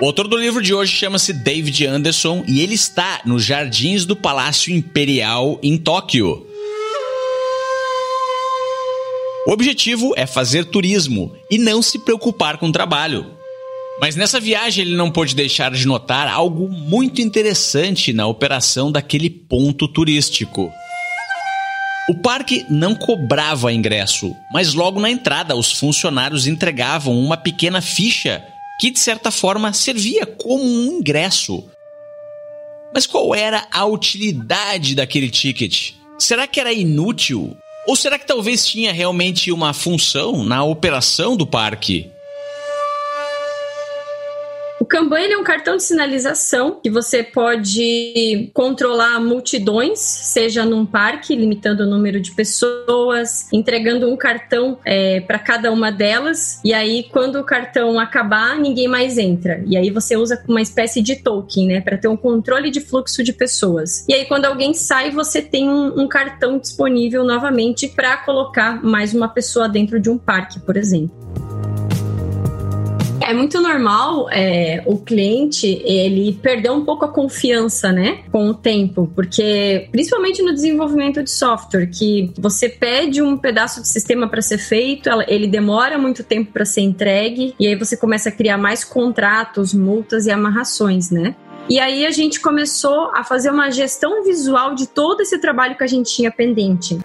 O autor do livro de hoje chama-se David Anderson e ele está nos jardins do Palácio Imperial em Tóquio. O objetivo é fazer turismo e não se preocupar com o trabalho. Mas nessa viagem ele não pôde deixar de notar algo muito interessante na operação daquele ponto turístico. O parque não cobrava ingresso, mas logo na entrada os funcionários entregavam uma pequena ficha que de certa forma servia como um ingresso. Mas qual era a utilidade daquele ticket? Será que era inútil? Ou será que talvez tinha realmente uma função na operação do parque? Kanban é um cartão de sinalização que você pode controlar multidões, seja num parque, limitando o número de pessoas, entregando um cartão é, para cada uma delas, e aí quando o cartão acabar, ninguém mais entra. E aí você usa uma espécie de token, né, para ter um controle de fluxo de pessoas. E aí quando alguém sai, você tem um, um cartão disponível novamente para colocar mais uma pessoa dentro de um parque, por exemplo é muito normal é, o cliente ele perder um pouco a confiança, né, com o tempo, porque principalmente no desenvolvimento de software, que você pede um pedaço de sistema para ser feito, ele demora muito tempo para ser entregue e aí você começa a criar mais contratos, multas e amarrações, né? E aí a gente começou a fazer uma gestão visual de todo esse trabalho que a gente tinha pendente.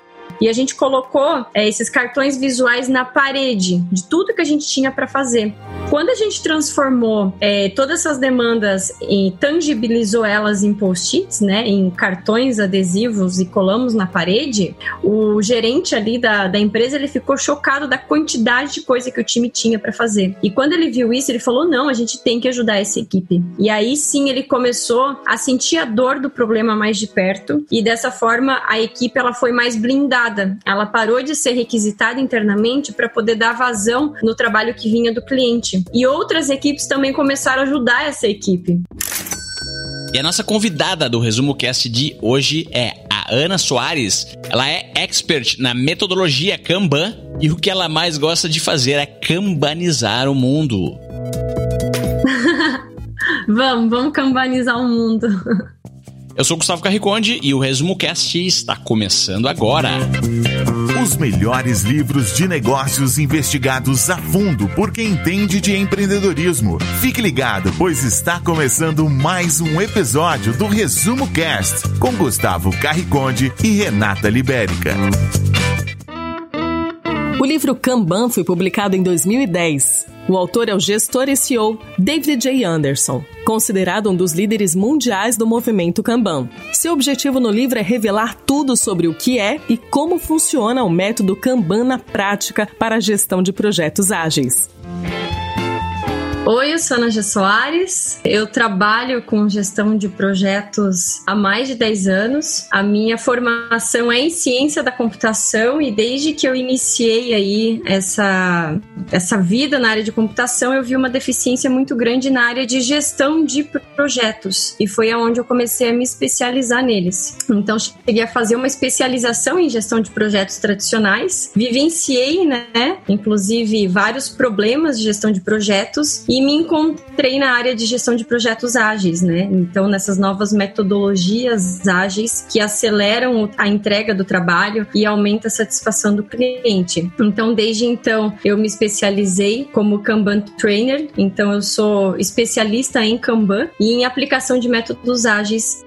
E a gente colocou é, esses cartões visuais na parede de tudo que a gente tinha para fazer. Quando a gente transformou é, todas essas demandas e tangibilizou elas em post-its, né, em cartões adesivos e colamos na parede, o gerente ali da, da empresa ele ficou chocado da quantidade de coisa que o time tinha para fazer. E quando ele viu isso, ele falou: não, a gente tem que ajudar essa equipe. E aí sim ele começou a sentir a dor do problema mais de perto e dessa forma a equipe ela foi mais blindada. Ela parou de ser requisitada internamente para poder dar vazão no trabalho que vinha do cliente. E outras equipes também começaram a ajudar essa equipe. E a nossa convidada do Resumo Cast de hoje é a Ana Soares. Ela é expert na metodologia Kanban e o que ela mais gosta de fazer é kanbanizar o mundo. vamos, vamos kanbanizar o mundo. Eu sou Gustavo Carriconde e o Resumo Cast está começando agora. Os melhores livros de negócios investigados a fundo por quem entende de empreendedorismo. Fique ligado, pois está começando mais um episódio do Resumo Cast com Gustavo Carriconde e Renata Libérica. O livro Kanban foi publicado em 2010. O autor é o gestor e CEO David J. Anderson, considerado um dos líderes mundiais do movimento Kanban. Seu objetivo no livro é revelar tudo sobre o que é e como funciona o método Kanban na prática para a gestão de projetos ágeis. Oi, eu sou Ana G. Soares. Eu trabalho com gestão de projetos há mais de 10 anos. A minha formação é em ciência da computação e desde que eu iniciei aí essa, essa vida na área de computação, eu vi uma deficiência muito grande na área de gestão de projetos e foi aonde eu comecei a me especializar neles. Então, cheguei a fazer uma especialização em gestão de projetos tradicionais, vivenciei, né, inclusive vários problemas de gestão de projetos e me encontrei na área de gestão de projetos ágeis, né? Então, nessas novas metodologias ágeis que aceleram a entrega do trabalho e aumenta a satisfação do cliente. Então, desde então, eu me especializei como Kanban Trainer, então eu sou especialista em Kanban e em aplicação de métodos ágeis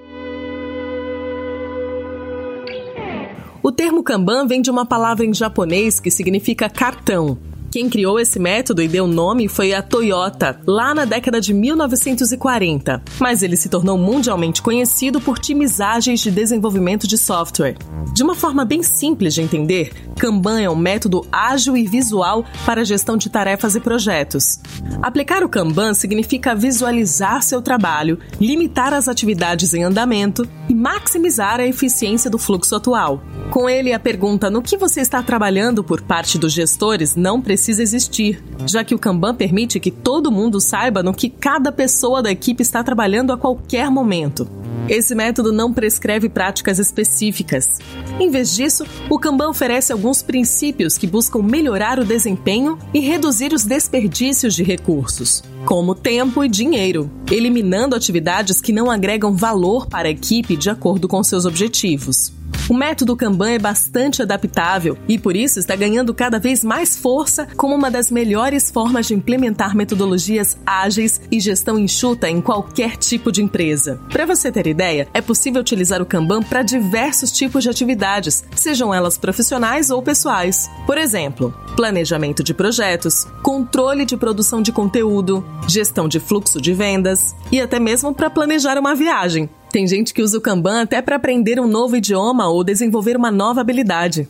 O termo Kanban vem de uma palavra em japonês que significa cartão. Quem criou esse método e deu nome foi a Toyota, lá na década de 1940. Mas ele se tornou mundialmente conhecido por times ágeis de desenvolvimento de software. De uma forma bem simples de entender, Kanban é um método ágil e visual para a gestão de tarefas e projetos. Aplicar o Kanban significa visualizar seu trabalho, limitar as atividades em andamento e maximizar a eficiência do fluxo atual. Com ele, a pergunta no que você está trabalhando por parte dos gestores não precisa existir, já que o Kanban permite que todo mundo saiba no que cada pessoa da equipe está trabalhando a qualquer momento. Esse método não prescreve práticas específicas. Em vez disso, o Kanban oferece alguns princípios que buscam melhorar o desempenho e reduzir os desperdícios de recursos, como tempo e dinheiro, eliminando atividades que não agregam valor para a equipe de acordo com seus objetivos. O método Kanban é bastante adaptável e por isso está ganhando cada vez mais força como uma das melhores formas de implementar metodologias ágeis e gestão enxuta em qualquer tipo de empresa. Para você ter ideia, é possível utilizar o Kanban para diversos tipos de atividades, sejam elas profissionais ou pessoais. Por exemplo, planejamento de projetos, controle de produção de conteúdo, gestão de fluxo de vendas e até mesmo para planejar uma viagem. Tem gente que usa o Kanban até para aprender um novo idioma ou desenvolver uma nova habilidade.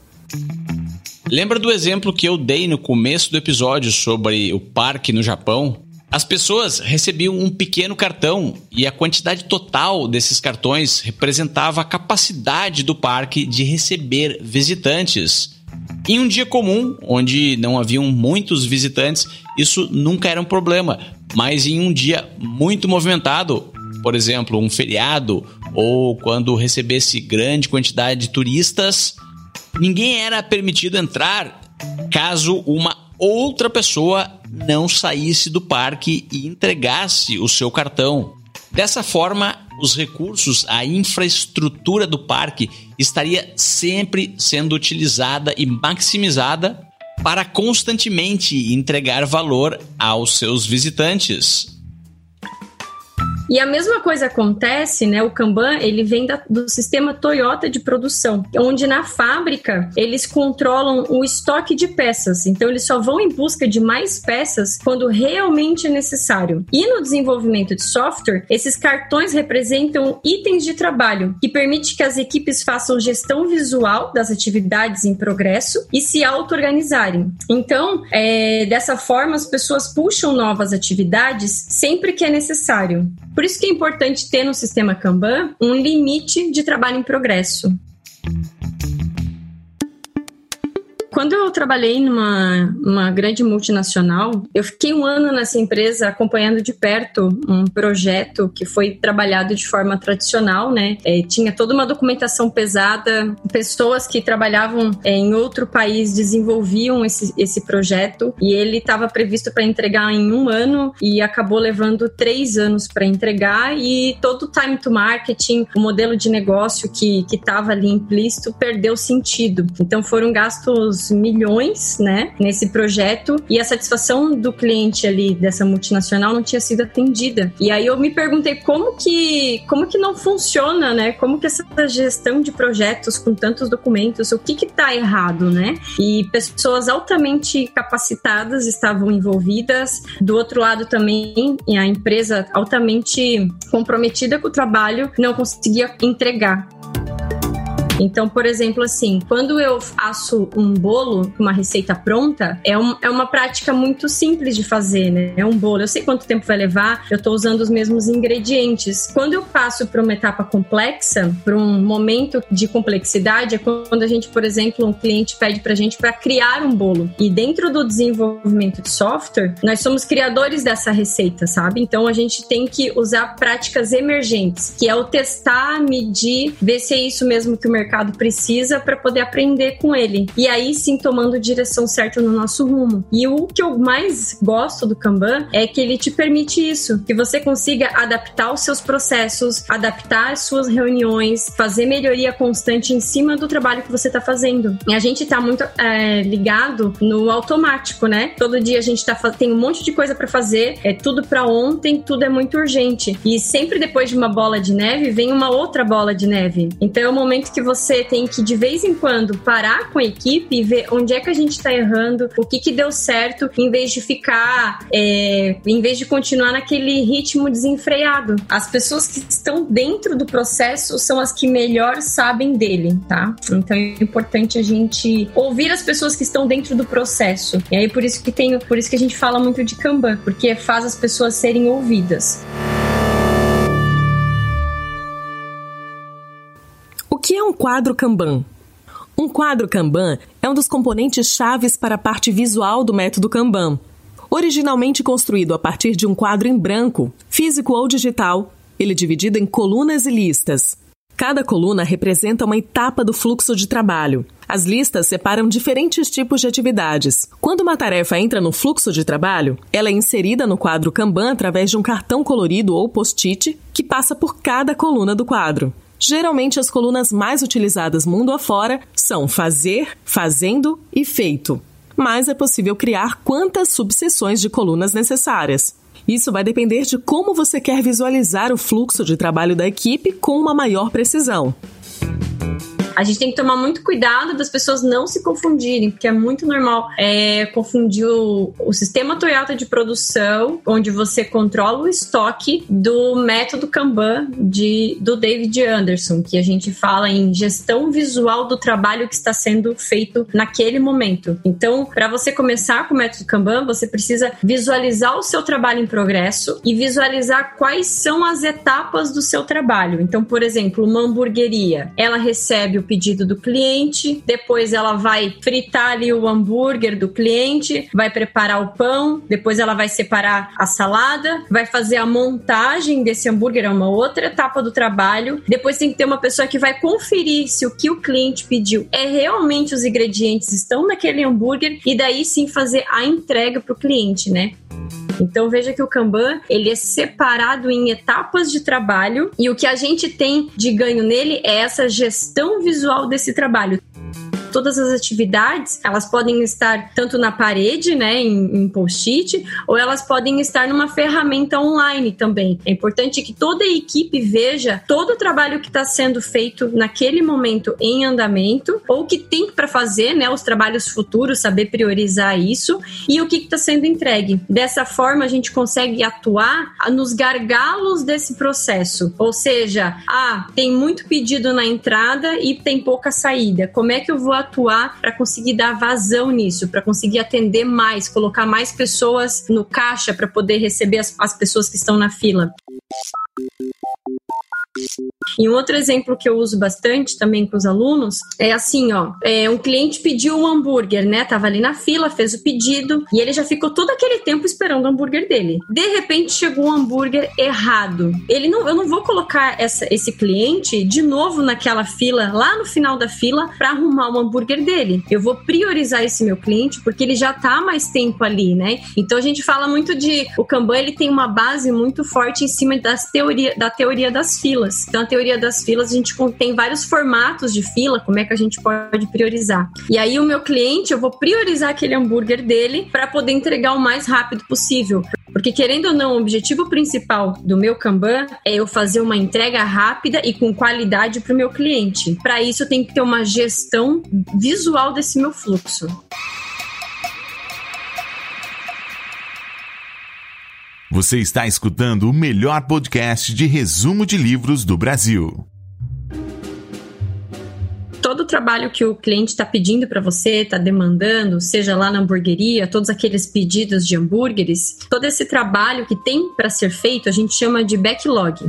Lembra do exemplo que eu dei no começo do episódio sobre o parque no Japão? As pessoas recebiam um pequeno cartão e a quantidade total desses cartões representava a capacidade do parque de receber visitantes. Em um dia comum, onde não haviam muitos visitantes, isso nunca era um problema, mas em um dia muito movimentado, por exemplo, um feriado ou quando recebesse grande quantidade de turistas, ninguém era permitido entrar caso uma outra pessoa não saísse do parque e entregasse o seu cartão. Dessa forma, os recursos, a infraestrutura do parque estaria sempre sendo utilizada e maximizada para constantemente entregar valor aos seus visitantes. E a mesma coisa acontece, né? O Kanban, ele vem da, do sistema Toyota de produção, onde na fábrica eles controlam o estoque de peças. Então eles só vão em busca de mais peças quando realmente é necessário. E no desenvolvimento de software, esses cartões representam itens de trabalho que permite que as equipes façam gestão visual das atividades em progresso e se auto-organizarem. Então, é, dessa forma, as pessoas puxam novas atividades sempre que é necessário. Por isso que é importante ter no sistema Kanban um limite de trabalho em progresso. Quando eu trabalhei numa uma grande multinacional, eu fiquei um ano nessa empresa acompanhando de perto um projeto que foi trabalhado de forma tradicional, né? É, tinha toda uma documentação pesada, pessoas que trabalhavam é, em outro país desenvolviam esse, esse projeto e ele estava previsto para entregar em um ano e acabou levando três anos para entregar e todo o time to marketing, o modelo de negócio que estava ali implícito perdeu sentido. Então foram gastos milhões, né, nesse projeto e a satisfação do cliente ali dessa multinacional não tinha sido atendida. E aí eu me perguntei como que como que não funciona, né? Como que essa gestão de projetos com tantos documentos, o que que tá errado, né? E pessoas altamente capacitadas estavam envolvidas. Do outro lado também, a empresa altamente comprometida com o trabalho não conseguia entregar. Então, por exemplo, assim, quando eu faço um bolo uma receita pronta, é, um, é uma prática muito simples de fazer, né? É um bolo. Eu sei quanto tempo vai levar, eu tô usando os mesmos ingredientes. Quando eu passo para uma etapa complexa, para um momento de complexidade, é quando a gente, por exemplo, um cliente pede pra gente para criar um bolo. E dentro do desenvolvimento de software, nós somos criadores dessa receita, sabe? Então a gente tem que usar práticas emergentes, que é o testar, medir, ver se é isso mesmo que o mercado mercado precisa para poder aprender com ele. E aí sim tomando direção certa no nosso rumo. E o que eu mais gosto do Kanban é que ele te permite isso, que você consiga adaptar os seus processos, adaptar as suas reuniões, fazer melhoria constante em cima do trabalho que você está fazendo. E a gente está muito é, ligado no automático, né? Todo dia a gente tá, tem um monte de coisa para fazer, é tudo para ontem, tudo é muito urgente. E sempre depois de uma bola de neve vem uma outra bola de neve. Então é o momento que você você tem que de vez em quando parar com a equipe e ver onde é que a gente está errando, o que que deu certo, em vez de ficar, é, em vez de continuar naquele ritmo desenfreado. As pessoas que estão dentro do processo são as que melhor sabem dele, tá? Então é importante a gente ouvir as pessoas que estão dentro do processo. E aí por isso que tem, por isso que a gente fala muito de Kanban, porque faz as pessoas serem ouvidas. Que é um quadro Kanban? Um quadro Kanban é um dos componentes chaves para a parte visual do método Kanban. Originalmente construído a partir de um quadro em branco, físico ou digital, ele é dividido em colunas e listas. Cada coluna representa uma etapa do fluxo de trabalho. As listas separam diferentes tipos de atividades. Quando uma tarefa entra no fluxo de trabalho, ela é inserida no quadro Kanban através de um cartão colorido ou post-it que passa por cada coluna do quadro. Geralmente, as colunas mais utilizadas mundo afora são fazer, fazendo e feito. Mas é possível criar quantas subseções de colunas necessárias. Isso vai depender de como você quer visualizar o fluxo de trabalho da equipe com uma maior precisão. A gente tem que tomar muito cuidado das pessoas não se confundirem, porque é muito normal é, confundir o, o sistema Toyota de produção, onde você controla o estoque do método Kanban de, do David Anderson, que a gente fala em gestão visual do trabalho que está sendo feito naquele momento. Então, para você começar com o método Kanban, você precisa visualizar o seu trabalho em progresso e visualizar quais são as etapas do seu trabalho. Então, por exemplo, uma hamburgueria, ela recebe o pedido do cliente, depois ela vai fritar ali o hambúrguer do cliente, vai preparar o pão, depois ela vai separar a salada, vai fazer a montagem desse hambúrguer, é uma outra etapa do trabalho. Depois tem que ter uma pessoa que vai conferir se o que o cliente pediu é realmente os ingredientes estão naquele hambúrguer e daí sim fazer a entrega para o cliente, né? Então veja que o Kanban ele é separado em etapas de trabalho e o que a gente tem de ganho nele é essa gestão visual desse trabalho todas as atividades, elas podem estar tanto na parede, né, em, em post-it, ou elas podem estar numa ferramenta online também. É importante que toda a equipe veja todo o trabalho que está sendo feito naquele momento em andamento, ou que tem para fazer, né, os trabalhos futuros, saber priorizar isso, e o que está sendo entregue. Dessa forma, a gente consegue atuar nos gargalos desse processo. Ou seja, ah, tem muito pedido na entrada e tem pouca saída. Como é que eu vou atuar para conseguir dar vazão nisso, para conseguir atender mais, colocar mais pessoas no caixa para poder receber as, as pessoas que estão na fila. E um outro exemplo que eu uso bastante também com os alunos é assim, ó, é, um cliente pediu um hambúrguer, né? Tava ali na fila, fez o pedido e ele já ficou todo aquele tempo esperando o hambúrguer dele. De repente chegou um hambúrguer errado. Ele não, eu não vou colocar essa, esse cliente de novo naquela fila, lá no final da fila, para arrumar o hambúrguer dele. Eu vou priorizar esse meu cliente porque ele já tá mais tempo ali, né? Então a gente fala muito de o Kanban, ele tem uma base muito forte em cima das teoria, da teoria das filas. Então a teoria das filas, a gente tem vários formatos de fila, como é que a gente pode priorizar. E aí, o meu cliente, eu vou priorizar aquele hambúrguer dele para poder entregar o mais rápido possível. Porque, querendo ou não, o objetivo principal do meu Kanban é eu fazer uma entrega rápida e com qualidade para o meu cliente. Para isso, eu tenho que ter uma gestão visual desse meu fluxo. Você está escutando o melhor podcast de resumo de livros do Brasil trabalho que o cliente está pedindo para você, está demandando, seja lá na hamburgueria, todos aqueles pedidos de hambúrgueres, todo esse trabalho que tem para ser feito, a gente chama de backlog.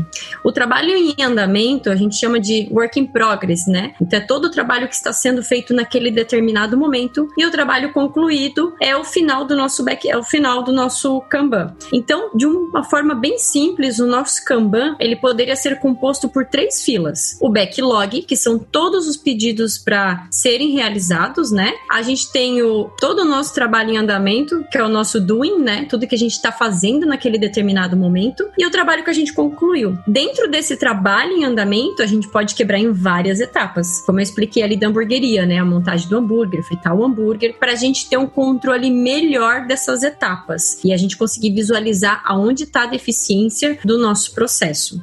O trabalho em andamento, a gente chama de work in progress, né? Então é todo o trabalho que está sendo feito naquele determinado momento e o trabalho concluído é o final do nosso back, é o final do nosso Kanban. Então, de uma forma bem simples, o nosso Kanban, ele poderia ser composto por três filas. O backlog, que são todos os pedidos para serem realizados, né? A gente tem o, todo o nosso trabalho em andamento, que é o nosso doing, né? Tudo que a gente está fazendo naquele determinado momento, e o trabalho que a gente concluiu. Dentro desse trabalho em andamento, a gente pode quebrar em várias etapas. Como eu expliquei ali da hamburgueria, né? A montagem do hambúrguer, fritar o hambúrguer, para a gente ter um controle melhor dessas etapas e a gente conseguir visualizar aonde está a deficiência do nosso processo.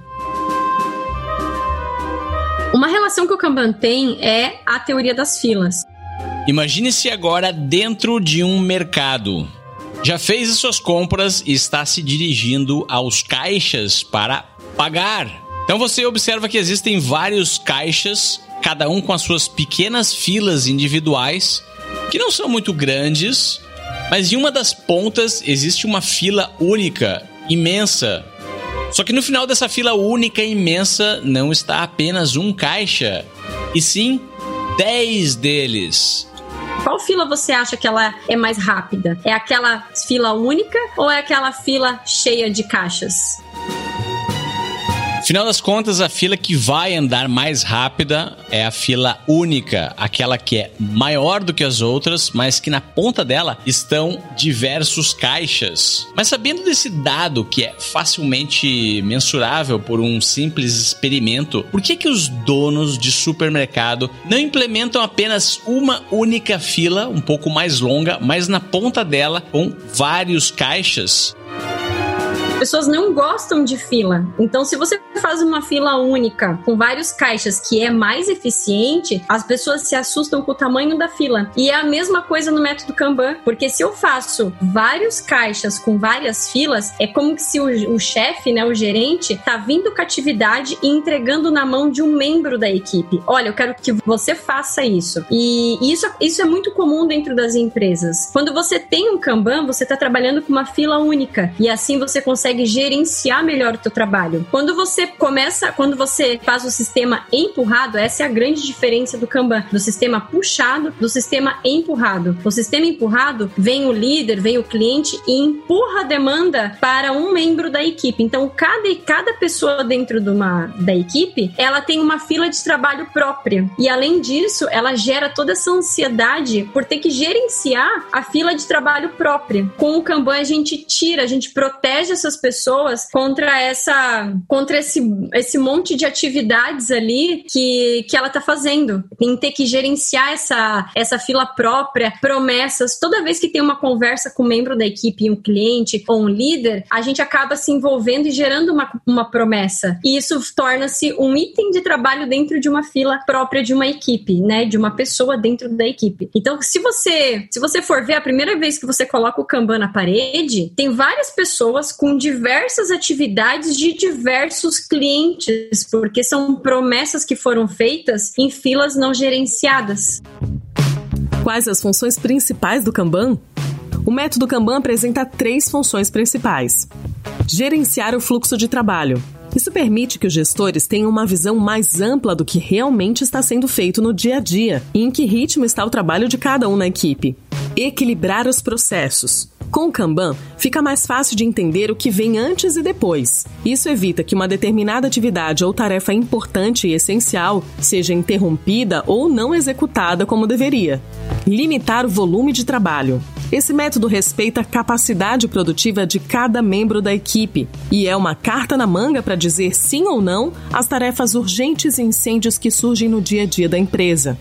Uma relação que o Kanban tem é a teoria das filas. Imagine-se agora dentro de um mercado. Já fez as suas compras e está se dirigindo aos caixas para pagar. Então você observa que existem vários caixas, cada um com as suas pequenas filas individuais, que não são muito grandes, mas em uma das pontas existe uma fila única, imensa, só que no final dessa fila única e imensa não está apenas um caixa, e sim 10 deles. Qual fila você acha que ela é mais rápida? É aquela fila única ou é aquela fila cheia de caixas? Final das contas, a fila que vai andar mais rápida é a fila única, aquela que é maior do que as outras, mas que na ponta dela estão diversos caixas. Mas sabendo desse dado que é facilmente mensurável por um simples experimento, por que que os donos de supermercado não implementam apenas uma única fila, um pouco mais longa, mas na ponta dela com vários caixas? Pessoas não gostam de fila. Então, se você faz uma fila única com vários caixas que é mais eficiente, as pessoas se assustam com o tamanho da fila. E é a mesma coisa no método Kanban, porque se eu faço vários caixas com várias filas, é como se o, o chefe, né, o gerente, tá vindo com atividade e entregando na mão de um membro da equipe. Olha, eu quero que você faça isso. E isso, isso é muito comum dentro das empresas. Quando você tem um Kanban, você está trabalhando com uma fila única e assim você consegue consegue gerenciar melhor o teu trabalho. Quando você começa, quando você faz o sistema empurrado, essa é a grande diferença do Kanban, do sistema puxado, do sistema empurrado. O sistema empurrado vem o líder, vem o cliente e empurra a demanda para um membro da equipe. Então, cada, cada pessoa dentro de uma, da equipe, ela tem uma fila de trabalho própria. E além disso, ela gera toda essa ansiedade por ter que gerenciar a fila de trabalho própria. Com o Kanban, a gente tira, a gente protege essas pessoas contra essa contra esse, esse monte de atividades ali que, que ela tá fazendo. Em ter que gerenciar essa, essa fila própria, promessas. Toda vez que tem uma conversa com um membro da equipe, um cliente ou um líder, a gente acaba se envolvendo e gerando uma, uma promessa. E isso torna-se um item de trabalho dentro de uma fila própria de uma equipe, né? De uma pessoa dentro da equipe. Então, se você se você for ver a primeira vez que você coloca o Kanban na parede, tem várias pessoas com diversas atividades de diversos clientes, porque são promessas que foram feitas em filas não gerenciadas. Quais as funções principais do Kanban? O método Kanban apresenta três funções principais: gerenciar o fluxo de trabalho. Isso permite que os gestores tenham uma visão mais ampla do que realmente está sendo feito no dia a dia e em que ritmo está o trabalho de cada um na equipe. Equilibrar os processos. Com o Kanban, fica mais fácil de entender o que vem antes e depois. Isso evita que uma determinada atividade ou tarefa importante e essencial seja interrompida ou não executada como deveria. Limitar o volume de trabalho. Esse método respeita a capacidade produtiva de cada membro da equipe e é uma carta na manga para dizer sim ou não às tarefas urgentes e incêndios que surgem no dia a dia da empresa.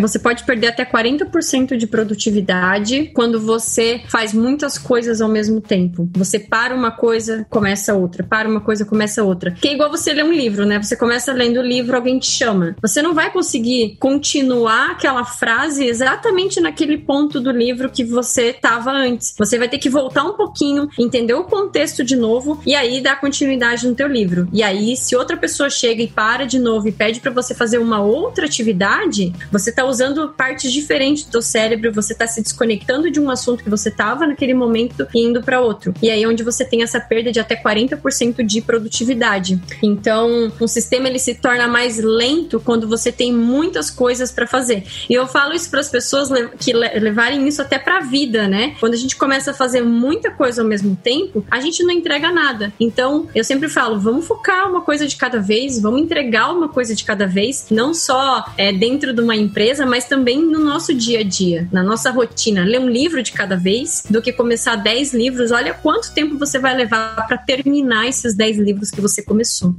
Você pode perder até 40% de produtividade quando você faz muitas coisas ao mesmo tempo. Você para uma coisa, começa outra, para uma coisa, começa outra. Que é igual você ler um livro, né? Você começa lendo o livro, alguém te chama. Você não vai conseguir continuar aquela frase exatamente naquele ponto do livro que você estava antes. Você vai ter que voltar um pouquinho, entender o contexto de novo e aí dar continuidade no teu livro. E aí, se outra pessoa chega e para de novo e pede para você fazer uma outra atividade, você tá usando partes diferentes do cérebro, você está se desconectando de um assunto que você estava naquele momento e indo para outro. E aí é onde você tem essa perda de até 40% de produtividade. Então, um sistema ele se torna mais lento quando você tem muitas coisas para fazer. E eu falo isso para as pessoas que levarem isso até para a vida, né? Quando a gente começa a fazer muita coisa ao mesmo tempo, a gente não entrega nada. Então, eu sempre falo, vamos focar uma coisa de cada vez, vamos entregar uma coisa de cada vez, não só é, dentro de uma empresa empresa, mas também no nosso dia a dia, na nossa rotina. Ler um livro de cada vez do que começar 10 livros. Olha quanto tempo você vai levar para terminar esses 10 livros que você começou.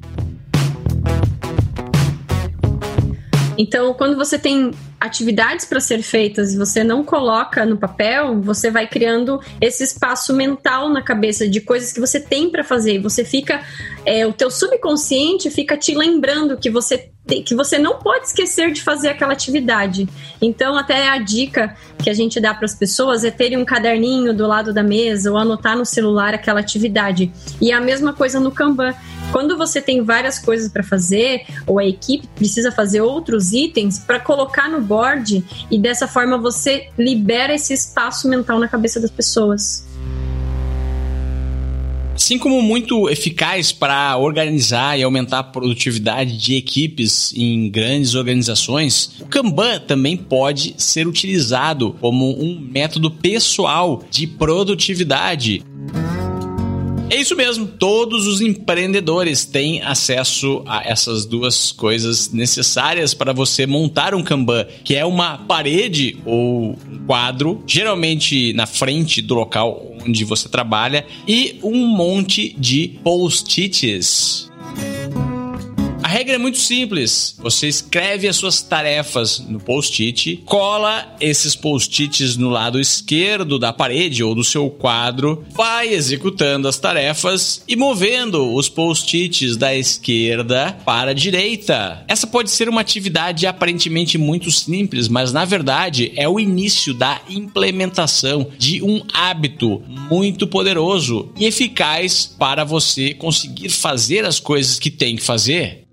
Então, quando você tem atividades para ser feitas e você não coloca no papel, você vai criando esse espaço mental na cabeça de coisas que você tem para fazer. E você fica, é, o teu subconsciente fica te lembrando que você que você não pode esquecer de fazer aquela atividade. Então, até a dica que a gente dá para as pessoas é terem um caderninho do lado da mesa ou anotar no celular aquela atividade. E a mesma coisa no Kanban. Quando você tem várias coisas para fazer, ou a equipe precisa fazer outros itens para colocar no board e dessa forma você libera esse espaço mental na cabeça das pessoas. Assim como muito eficaz para organizar e aumentar a produtividade de equipes em grandes organizações, o Kanban também pode ser utilizado como um método pessoal de produtividade. É isso mesmo, todos os empreendedores têm acesso a essas duas coisas necessárias para você montar um Kanban, que é uma parede ou um quadro, geralmente na frente do local onde você trabalha, e um monte de post-its regra é muito simples. Você escreve as suas tarefas no post-it, cola esses post-its no lado esquerdo da parede ou do seu quadro, vai executando as tarefas e movendo os post-its da esquerda para a direita. Essa pode ser uma atividade aparentemente muito simples, mas na verdade é o início da implementação de um hábito muito poderoso e eficaz para você conseguir fazer as coisas que tem que fazer.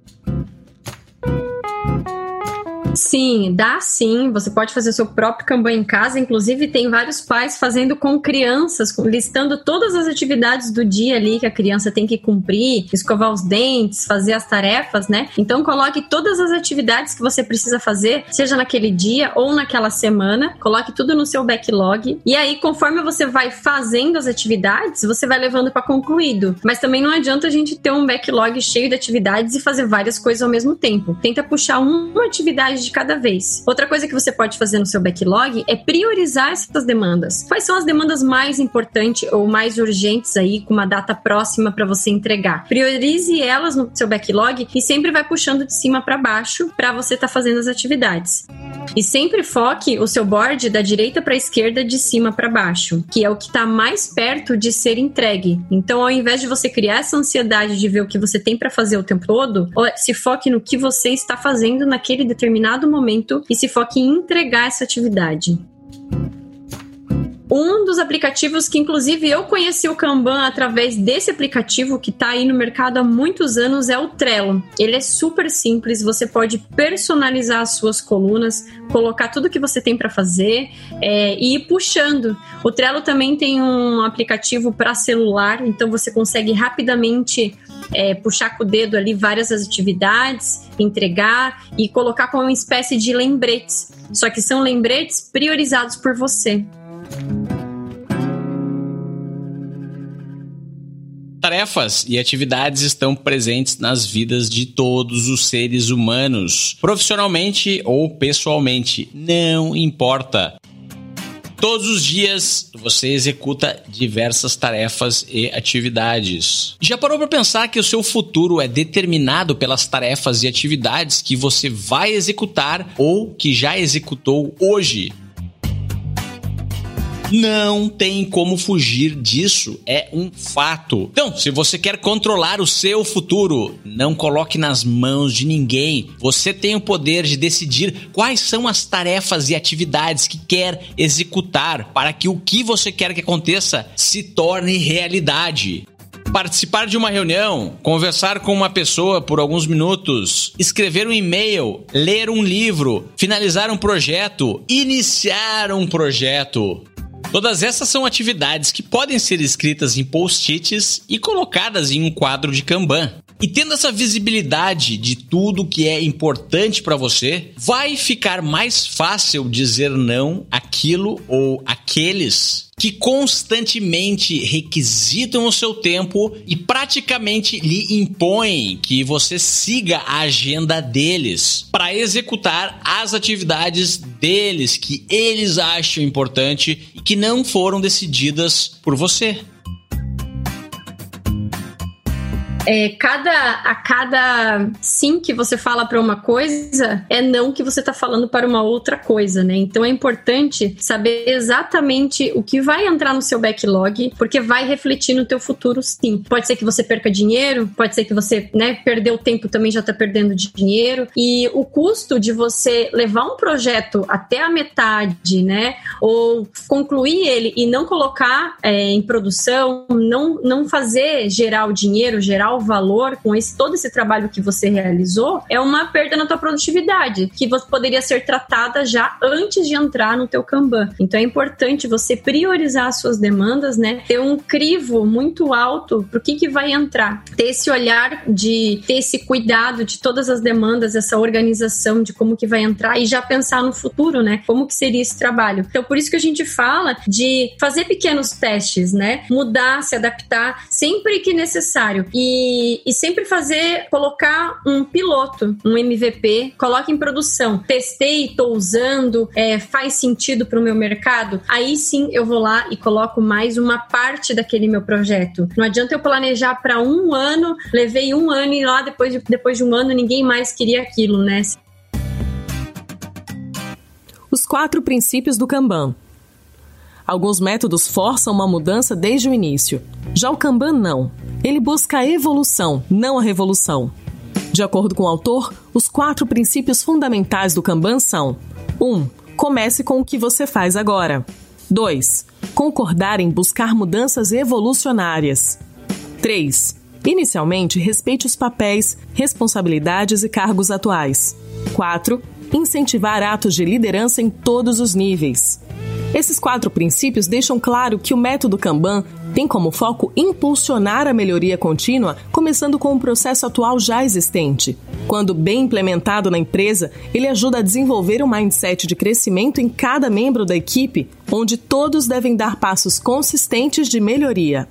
Sim, dá sim. Você pode fazer seu próprio Kanban em casa. Inclusive, tem vários pais fazendo com crianças, listando todas as atividades do dia ali que a criança tem que cumprir, escovar os dentes, fazer as tarefas, né? Então, coloque todas as atividades que você precisa fazer, seja naquele dia ou naquela semana. Coloque tudo no seu backlog. E aí, conforme você vai fazendo as atividades, você vai levando para concluído. Mas também não adianta a gente ter um backlog cheio de atividades e fazer várias coisas ao mesmo tempo. Tenta puxar uma atividade de cada vez. Outra coisa que você pode fazer no seu backlog é priorizar essas demandas. Quais são as demandas mais importantes ou mais urgentes aí, com uma data próxima para você entregar? Priorize elas no seu backlog e sempre vai puxando de cima para baixo para você estar tá fazendo as atividades. E sempre foque o seu board da direita para a esquerda, de cima para baixo, que é o que está mais perto de ser entregue. Então, ao invés de você criar essa ansiedade de ver o que você tem para fazer o tempo todo, se foque no que você está fazendo naquele determinado determinado momento e se foque em entregar essa atividade. Um dos aplicativos que, inclusive, eu conheci o Kanban através desse aplicativo que está aí no mercado há muitos anos é o Trello. Ele é super simples, você pode personalizar as suas colunas, colocar tudo que você tem para fazer é, e ir puxando. O Trello também tem um aplicativo para celular, então você consegue rapidamente é, puxar com o dedo ali várias atividades, entregar e colocar como uma espécie de lembretes. Só que são lembretes priorizados por você. Tarefas e atividades estão presentes nas vidas de todos os seres humanos, profissionalmente ou pessoalmente, não importa. Todos os dias você executa diversas tarefas e atividades. Já parou para pensar que o seu futuro é determinado pelas tarefas e atividades que você vai executar ou que já executou hoje? Não tem como fugir disso, é um fato. Então, se você quer controlar o seu futuro, não coloque nas mãos de ninguém. Você tem o poder de decidir quais são as tarefas e atividades que quer executar para que o que você quer que aconteça se torne realidade participar de uma reunião, conversar com uma pessoa por alguns minutos, escrever um e-mail, ler um livro, finalizar um projeto, iniciar um projeto. Todas essas são atividades que podem ser escritas em post-its e colocadas em um quadro de Kanban. E tendo essa visibilidade de tudo que é importante para você, vai ficar mais fácil dizer não àquilo ou aqueles que constantemente requisitam o seu tempo e praticamente lhe impõem que você siga a agenda deles para executar as atividades deles que eles acham importante e que não foram decididas por você. É, cada, a cada sim que você fala para uma coisa é não que você está falando para uma outra coisa, né? Então é importante saber exatamente o que vai entrar no seu backlog, porque vai refletir no teu futuro sim. Pode ser que você perca dinheiro, pode ser que você, né, perdeu tempo também já está perdendo dinheiro e o custo de você levar um projeto até a metade, né, ou concluir ele e não colocar é, em produção, não, não fazer gerar o dinheiro, gerar o valor com esse, todo esse trabalho que você realizou, é uma perda na tua produtividade, que você poderia ser tratada já antes de entrar no teu Kanban. Então é importante você priorizar as suas demandas, né? Ter um crivo muito alto pro que que vai entrar. Ter esse olhar de ter esse cuidado de todas as demandas, essa organização de como que vai entrar e já pensar no futuro, né? Como que seria esse trabalho. Então por isso que a gente fala de fazer pequenos testes, né? Mudar, se adaptar sempre que necessário e, e sempre fazer, colocar um piloto, um MVP, coloque em produção. Testei, tô usando, é, faz sentido para o meu mercado. Aí sim eu vou lá e coloco mais uma parte daquele meu projeto. Não adianta eu planejar para um ano, levei um ano e lá depois de, depois de um ano ninguém mais queria aquilo, né? Os quatro princípios do Kanban. Alguns métodos forçam uma mudança desde o início. Já o Kanban não. Ele busca a evolução, não a revolução. De acordo com o autor, os quatro princípios fundamentais do Kanban são: 1. Um, comece com o que você faz agora. 2. Concordar em buscar mudanças evolucionárias. 3. Inicialmente, respeite os papéis, responsabilidades e cargos atuais. 4. Incentivar atos de liderança em todos os níveis. Esses quatro princípios deixam claro que o método Kanban tem como foco impulsionar a melhoria contínua, começando com o processo atual já existente. Quando bem implementado na empresa, ele ajuda a desenvolver um mindset de crescimento em cada membro da equipe, onde todos devem dar passos consistentes de melhoria.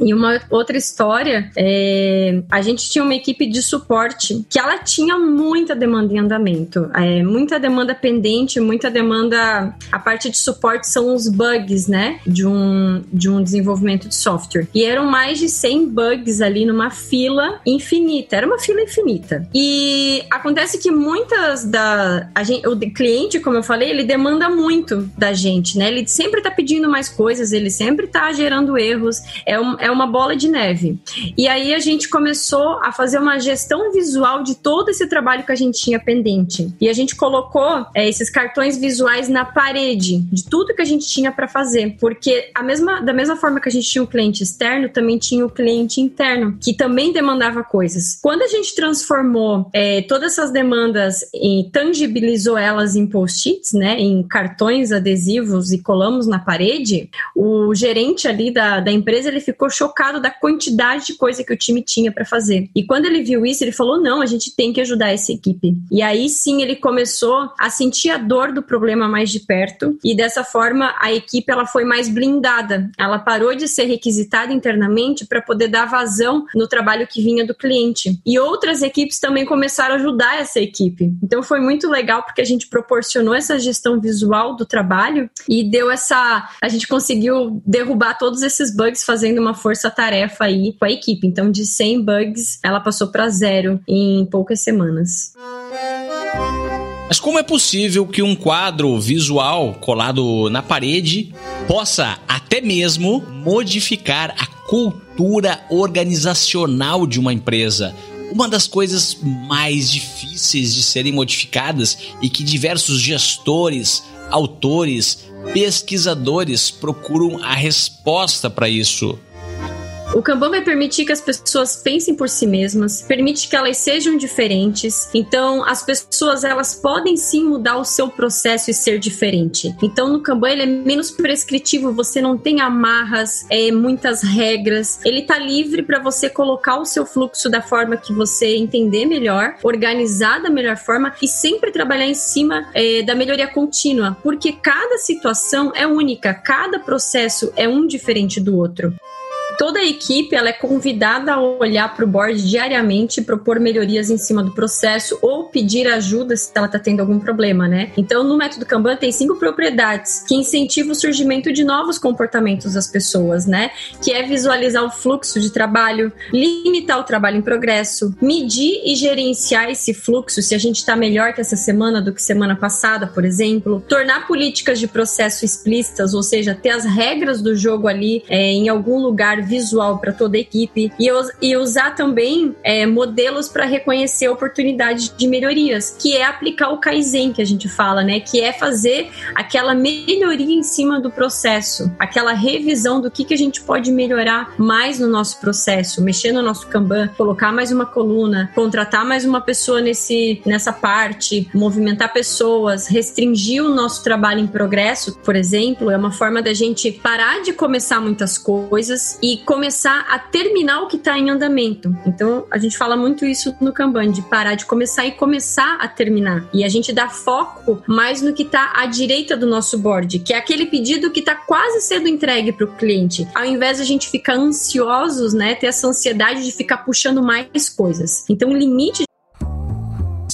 E uma outra história, é, a gente tinha uma equipe de suporte que ela tinha muita demanda em andamento, é, muita demanda pendente, muita demanda. A parte de suporte são os bugs, né, de um, de um desenvolvimento de software. E eram mais de 100 bugs ali numa fila infinita, era uma fila infinita. E acontece que muitas da. Gente, o cliente, como eu falei, ele demanda muito da gente, né? Ele sempre tá pedindo mais coisas, ele sempre tá gerando erros. É, um, é é uma bola de neve. E aí a gente começou a fazer uma gestão visual de todo esse trabalho que a gente tinha pendente. E a gente colocou é, esses cartões visuais na parede de tudo que a gente tinha para fazer, porque a mesma, da mesma forma que a gente tinha o cliente externo, também tinha o cliente interno, que também demandava coisas. Quando a gente transformou é, todas essas demandas e tangibilizou elas em post-its, né, em cartões adesivos e colamos na parede, o gerente ali da, da empresa ele ficou chocado da quantidade de coisa que o time tinha para fazer. E quando ele viu isso, ele falou: não, a gente tem que ajudar essa equipe. E aí sim ele começou a sentir a dor do problema mais de perto. E dessa forma a equipe ela foi mais blindada. Ela parou de ser requisitada internamente para poder dar vazão no trabalho que vinha do cliente. E outras equipes também começaram a ajudar essa equipe. Então foi muito legal porque a gente proporcionou essa gestão visual do trabalho e deu essa. A gente conseguiu derrubar todos esses bugs fazendo uma força-tarefa aí com a equipe. Então, de 100 bugs, ela passou para zero em poucas semanas. Mas como é possível que um quadro visual colado na parede possa até mesmo modificar a cultura organizacional de uma empresa? Uma das coisas mais difíceis de serem modificadas e que diversos gestores, autores, pesquisadores procuram a resposta para isso. O Kanban vai permitir que as pessoas pensem por si mesmas, permite que elas sejam diferentes. Então, as pessoas elas podem sim mudar o seu processo e ser diferente. Então, no Kanban ele é menos prescritivo, você não tem amarras, é, muitas regras. Ele tá livre para você colocar o seu fluxo da forma que você entender melhor, organizar da melhor forma e sempre trabalhar em cima é, da melhoria contínua, porque cada situação é única, cada processo é um diferente do outro toda a equipe ela é convidada a olhar para o board diariamente, propor melhorias em cima do processo ou pedir ajuda se ela está tendo algum problema, né? Então, no método Kanban tem cinco propriedades que incentivam o surgimento de novos comportamentos das pessoas, né? Que é visualizar o fluxo de trabalho, limitar o trabalho em progresso, medir e gerenciar esse fluxo se a gente está melhor que essa semana do que semana passada, por exemplo, tornar políticas de processo explícitas, ou seja, ter as regras do jogo ali é, em algum lugar visual para toda a equipe e, e usar também é, modelos para reconhecer oportunidades de melhorias, que é aplicar o Kaizen que a gente fala, né? Que é fazer aquela melhoria em cima do processo, aquela revisão do que, que a gente pode melhorar mais no nosso processo, mexer no nosso Kanban, colocar mais uma coluna, contratar mais uma pessoa nesse, nessa parte, movimentar pessoas, restringir o nosso trabalho em progresso, por exemplo, é uma forma da gente parar de começar muitas coisas e começar a terminar o que está em andamento. Então, a gente fala muito isso no Kanban, de parar de começar e começar a terminar. E a gente dá foco mais no que está à direita do nosso board, que é aquele pedido que está quase sendo entregue para o cliente. Ao invés de a gente ficar ansiosos, né, ter essa ansiedade de ficar puxando mais coisas. Então, o limite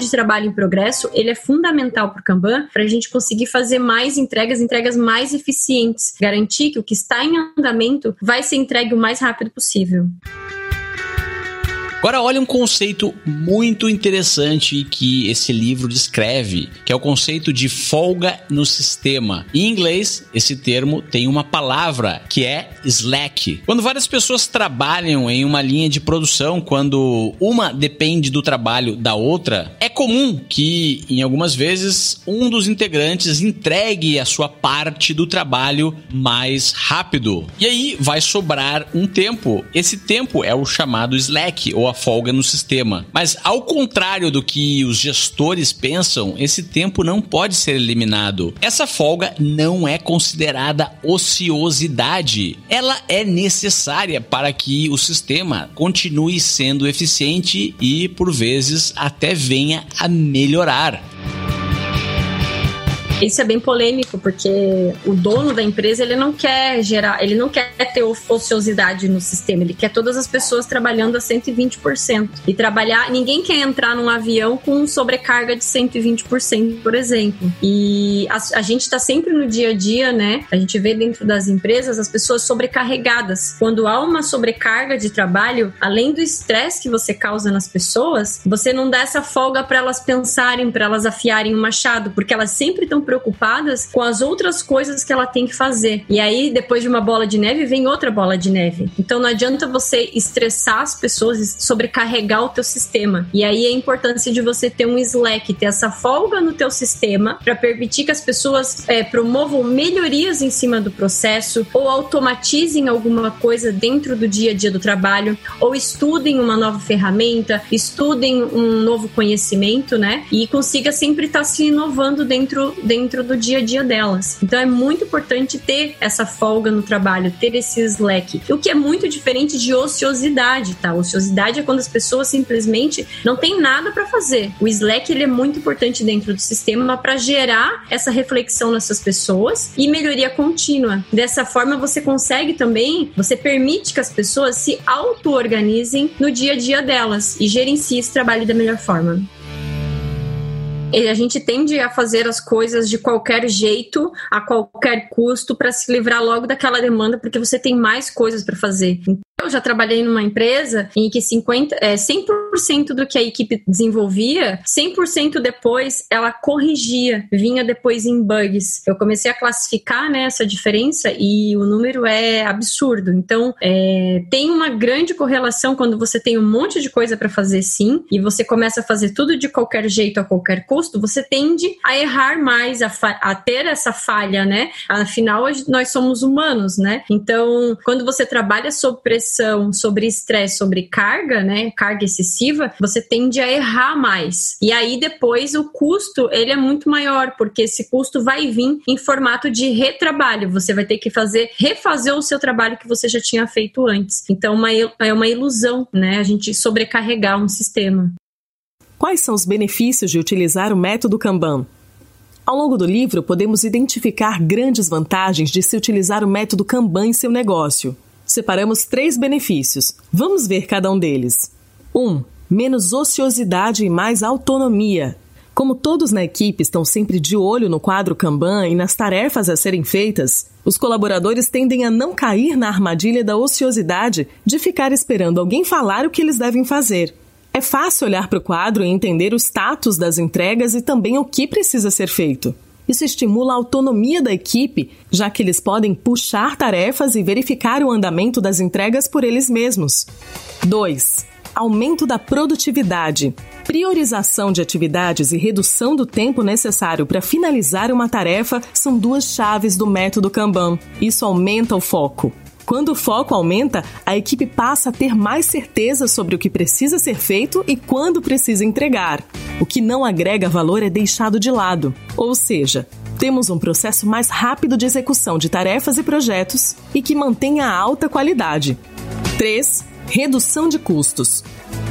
de trabalho em progresso, ele é fundamental para o Kanban para a gente conseguir fazer mais entregas, entregas mais eficientes, garantir que o que está em andamento vai ser entregue o mais rápido possível. Agora olha um conceito muito interessante que esse livro descreve, que é o conceito de folga no sistema. Em inglês, esse termo tem uma palavra que é slack. Quando várias pessoas trabalham em uma linha de produção, quando uma depende do trabalho da outra, é comum que em algumas vezes um dos integrantes entregue a sua parte do trabalho mais rápido. E aí vai sobrar um tempo. Esse tempo é o chamado slack ou a folga no sistema. Mas ao contrário do que os gestores pensam, esse tempo não pode ser eliminado. Essa folga não é considerada ociosidade. Ela é necessária para que o sistema continue sendo eficiente e, por vezes, até venha a melhorar. Isso é bem polêmico, porque o dono da empresa, ele não quer gerar, ele não quer ter ociosidade no sistema, ele quer todas as pessoas trabalhando a 120%. E trabalhar, ninguém quer entrar num avião com sobrecarga de 120%, por exemplo. E a, a gente está sempre no dia a dia, né? A gente vê dentro das empresas as pessoas sobrecarregadas. Quando há uma sobrecarga de trabalho, além do estresse que você causa nas pessoas, você não dá essa folga para elas pensarem, para elas afiarem o machado, porque elas sempre estão preocupadas com as outras coisas que ela tem que fazer. E aí, depois de uma bola de neve, vem outra bola de neve. Então não adianta você estressar as pessoas sobrecarregar o teu sistema. E aí a importância de você ter um Slack, ter essa folga no teu sistema para permitir que as pessoas é, promovam melhorias em cima do processo ou automatizem alguma coisa dentro do dia a dia do trabalho ou estudem uma nova ferramenta, estudem um novo conhecimento, né? E consiga sempre estar tá se inovando dentro, dentro dentro do dia a dia delas. Então é muito importante ter essa folga no trabalho, ter esse slack. O que é muito diferente de ociosidade, tá? Ociosidade é quando as pessoas simplesmente não têm nada para fazer. O slack ele é muito importante dentro do sistema para gerar essa reflexão nessas pessoas e melhoria contínua. Dessa forma você consegue também, você permite que as pessoas se auto-organizem no dia a dia delas e gerenciem esse trabalho da melhor forma a gente tende a fazer as coisas de qualquer jeito, a qualquer custo, para se livrar logo daquela demanda, porque você tem mais coisas para fazer. Eu já trabalhei numa empresa em que 50, é, 100% do que a equipe desenvolvia, 100% depois ela corrigia, vinha depois em bugs. Eu comecei a classificar né, essa diferença e o número é absurdo. Então, é, tem uma grande correlação quando você tem um monte de coisa para fazer sim e você começa a fazer tudo de qualquer jeito, a qualquer custo, você tende a errar mais, a, a ter essa falha, né? Afinal, nós somos humanos, né? Então, quando você trabalha sob pressão, pressão, sobre estresse, sobre carga, né, carga excessiva, você tende a errar mais. E aí depois o custo, ele é muito maior, porque esse custo vai vir em formato de retrabalho. Você vai ter que fazer refazer o seu trabalho que você já tinha feito antes. Então uma, é uma ilusão, né, a gente sobrecarregar um sistema. Quais são os benefícios de utilizar o método Kanban? Ao longo do livro, podemos identificar grandes vantagens de se utilizar o método Kanban em seu negócio. Separamos três benefícios. Vamos ver cada um deles. 1. Um, menos ociosidade e mais autonomia. Como todos na equipe estão sempre de olho no quadro Kanban e nas tarefas a serem feitas, os colaboradores tendem a não cair na armadilha da ociosidade de ficar esperando alguém falar o que eles devem fazer. É fácil olhar para o quadro e entender o status das entregas e também o que precisa ser feito. Isso estimula a autonomia da equipe, já que eles podem puxar tarefas e verificar o andamento das entregas por eles mesmos. 2. Aumento da produtividade. Priorização de atividades e redução do tempo necessário para finalizar uma tarefa são duas chaves do método Kanban. Isso aumenta o foco. Quando o foco aumenta, a equipe passa a ter mais certeza sobre o que precisa ser feito e quando precisa entregar. O que não agrega valor é deixado de lado. Ou seja, temos um processo mais rápido de execução de tarefas e projetos e que mantenha alta qualidade. 3. Redução de custos.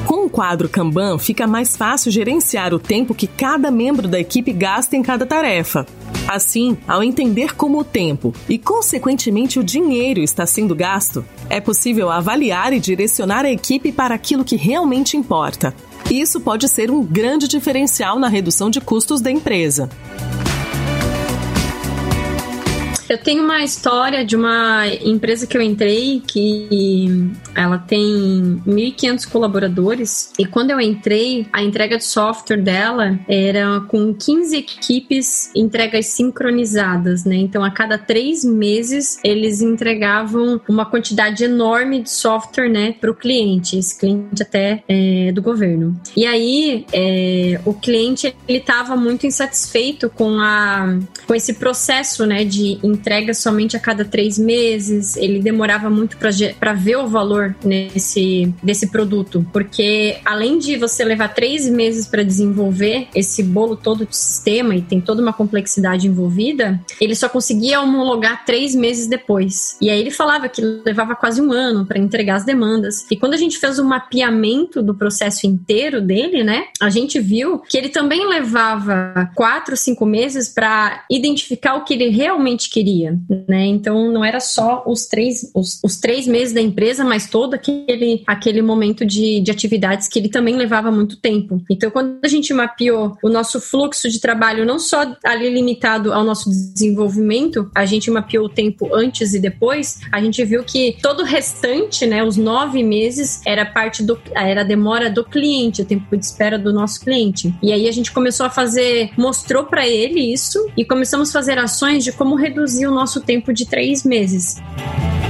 Com o quadro Kanban, fica mais fácil gerenciar o tempo que cada membro da equipe gasta em cada tarefa. Assim, ao entender como o tempo e, consequentemente, o dinheiro está sendo gasto, é possível avaliar e direcionar a equipe para aquilo que realmente importa. Isso pode ser um grande diferencial na redução de custos da empresa. Eu tenho uma história de uma empresa que eu entrei que ela tem 1.500 colaboradores e quando eu entrei, a entrega de software dela era com 15 equipes entregas sincronizadas, né? Então, a cada três meses, eles entregavam uma quantidade enorme de software, né, para o cliente, esse cliente até é, do governo. E aí, é, o cliente ele estava muito insatisfeito com a com esse processo, né, de entrega somente a cada três meses. Ele demorava muito para ver o valor nesse desse produto, porque além de você levar três meses para desenvolver esse bolo todo de sistema e tem toda uma complexidade envolvida, ele só conseguia homologar três meses depois. E aí ele falava que levava quase um ano para entregar as demandas. E quando a gente fez o mapeamento do processo inteiro dele, né, a gente viu que ele também levava quatro, cinco meses para identificar o que ele realmente queria né? Então não era só os três, os, os três meses da empresa, mas todo aquele, aquele momento de, de atividades que ele também levava muito tempo. Então, quando a gente mapeou o nosso fluxo de trabalho, não só ali limitado ao nosso desenvolvimento, a gente mapeou o tempo antes e depois, a gente viu que todo o restante, né, os nove meses, era parte do era a demora do cliente, o tempo de espera do nosso cliente. E aí a gente começou a fazer, mostrou para ele isso e começamos a fazer ações de como reduzir o nosso tempo de três meses.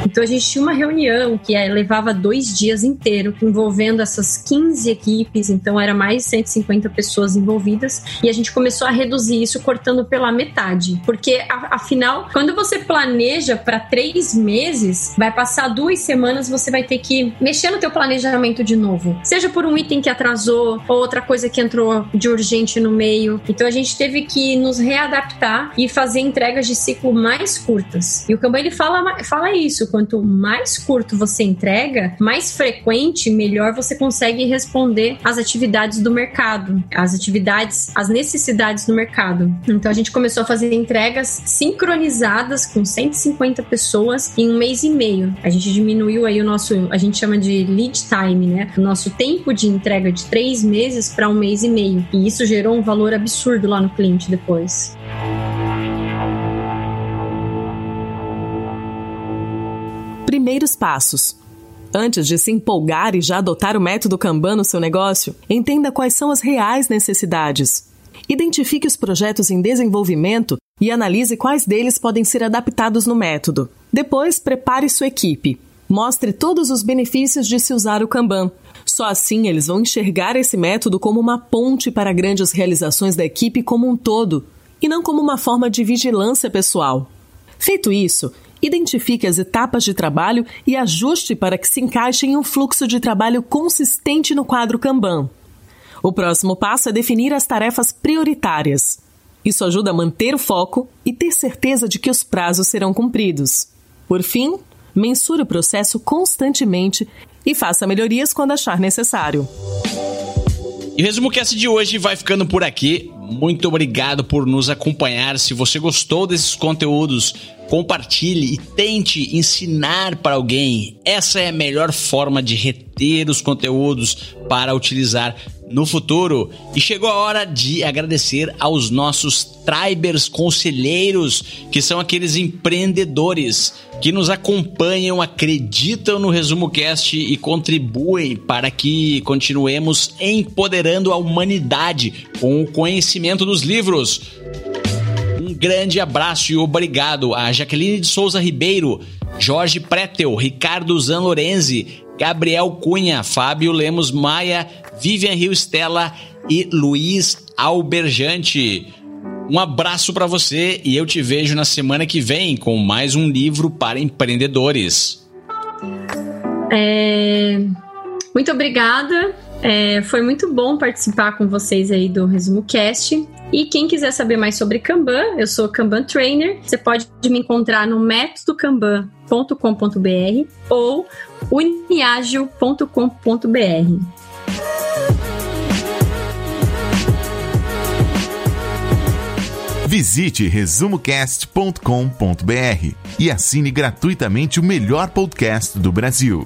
Então a gente tinha uma reunião que é, levava dois dias inteiro, envolvendo essas 15 equipes, então era mais de 150 pessoas envolvidas, e a gente começou a reduzir isso cortando pela metade. Porque, afinal, quando você planeja para três meses, vai passar duas semanas, você vai ter que mexer no teu planejamento de novo. Seja por um item que atrasou, ou outra coisa que entrou de urgente no meio. Então a gente teve que nos readaptar e fazer entregas de ciclo mais curtas. E o Kanban ele fala, fala isso quanto mais curto você entrega, mais frequente, melhor você consegue responder às atividades do mercado, às atividades, às necessidades do mercado. Então a gente começou a fazer entregas sincronizadas com 150 pessoas em um mês e meio. A gente diminuiu aí o nosso, a gente chama de lead time, né? O nosso tempo de entrega de três meses para um mês e meio. E isso gerou um valor absurdo lá no cliente depois. Primeiros passos. Antes de se empolgar e já adotar o método Kanban no seu negócio, entenda quais são as reais necessidades. Identifique os projetos em desenvolvimento e analise quais deles podem ser adaptados no método. Depois, prepare sua equipe. Mostre todos os benefícios de se usar o Kanban. Só assim eles vão enxergar esse método como uma ponte para grandes realizações da equipe como um todo, e não como uma forma de vigilância pessoal. Feito isso, Identifique as etapas de trabalho e ajuste para que se encaixe em um fluxo de trabalho consistente no quadro Kanban. O próximo passo é definir as tarefas prioritárias. Isso ajuda a manter o foco e ter certeza de que os prazos serão cumpridos. Por fim, mensure o processo constantemente e faça melhorias quando achar necessário. E o resumo cast de hoje vai ficando por aqui. Muito obrigado por nos acompanhar. Se você gostou desses conteúdos, compartilhe e tente ensinar para alguém. Essa é a melhor forma de reter os conteúdos para utilizar no futuro. E chegou a hora de agradecer aos nossos Tribers conselheiros, que são aqueles empreendedores que nos acompanham, acreditam no Resumo Cast e contribuem para que continuemos empoderando a humanidade com o conhecimento dos livros. Um grande abraço e obrigado a Jaqueline de Souza Ribeiro, Jorge Pretel, Ricardo Zan Lorenzi, Gabriel Cunha, Fábio Lemos Maia, Vivian Rio Stella e Luiz Alberjante. Um abraço para você e eu te vejo na semana que vem com mais um livro para empreendedores. É... Muito obrigada. É... Foi muito bom participar com vocês aí do Resumo Cast. E quem quiser saber mais sobre Kanban, eu sou Kanban Trainer. Você pode me encontrar no métodokanban.com.br ou uniagil.com.br. Visite resumocast.com.br e assine gratuitamente o melhor podcast do Brasil.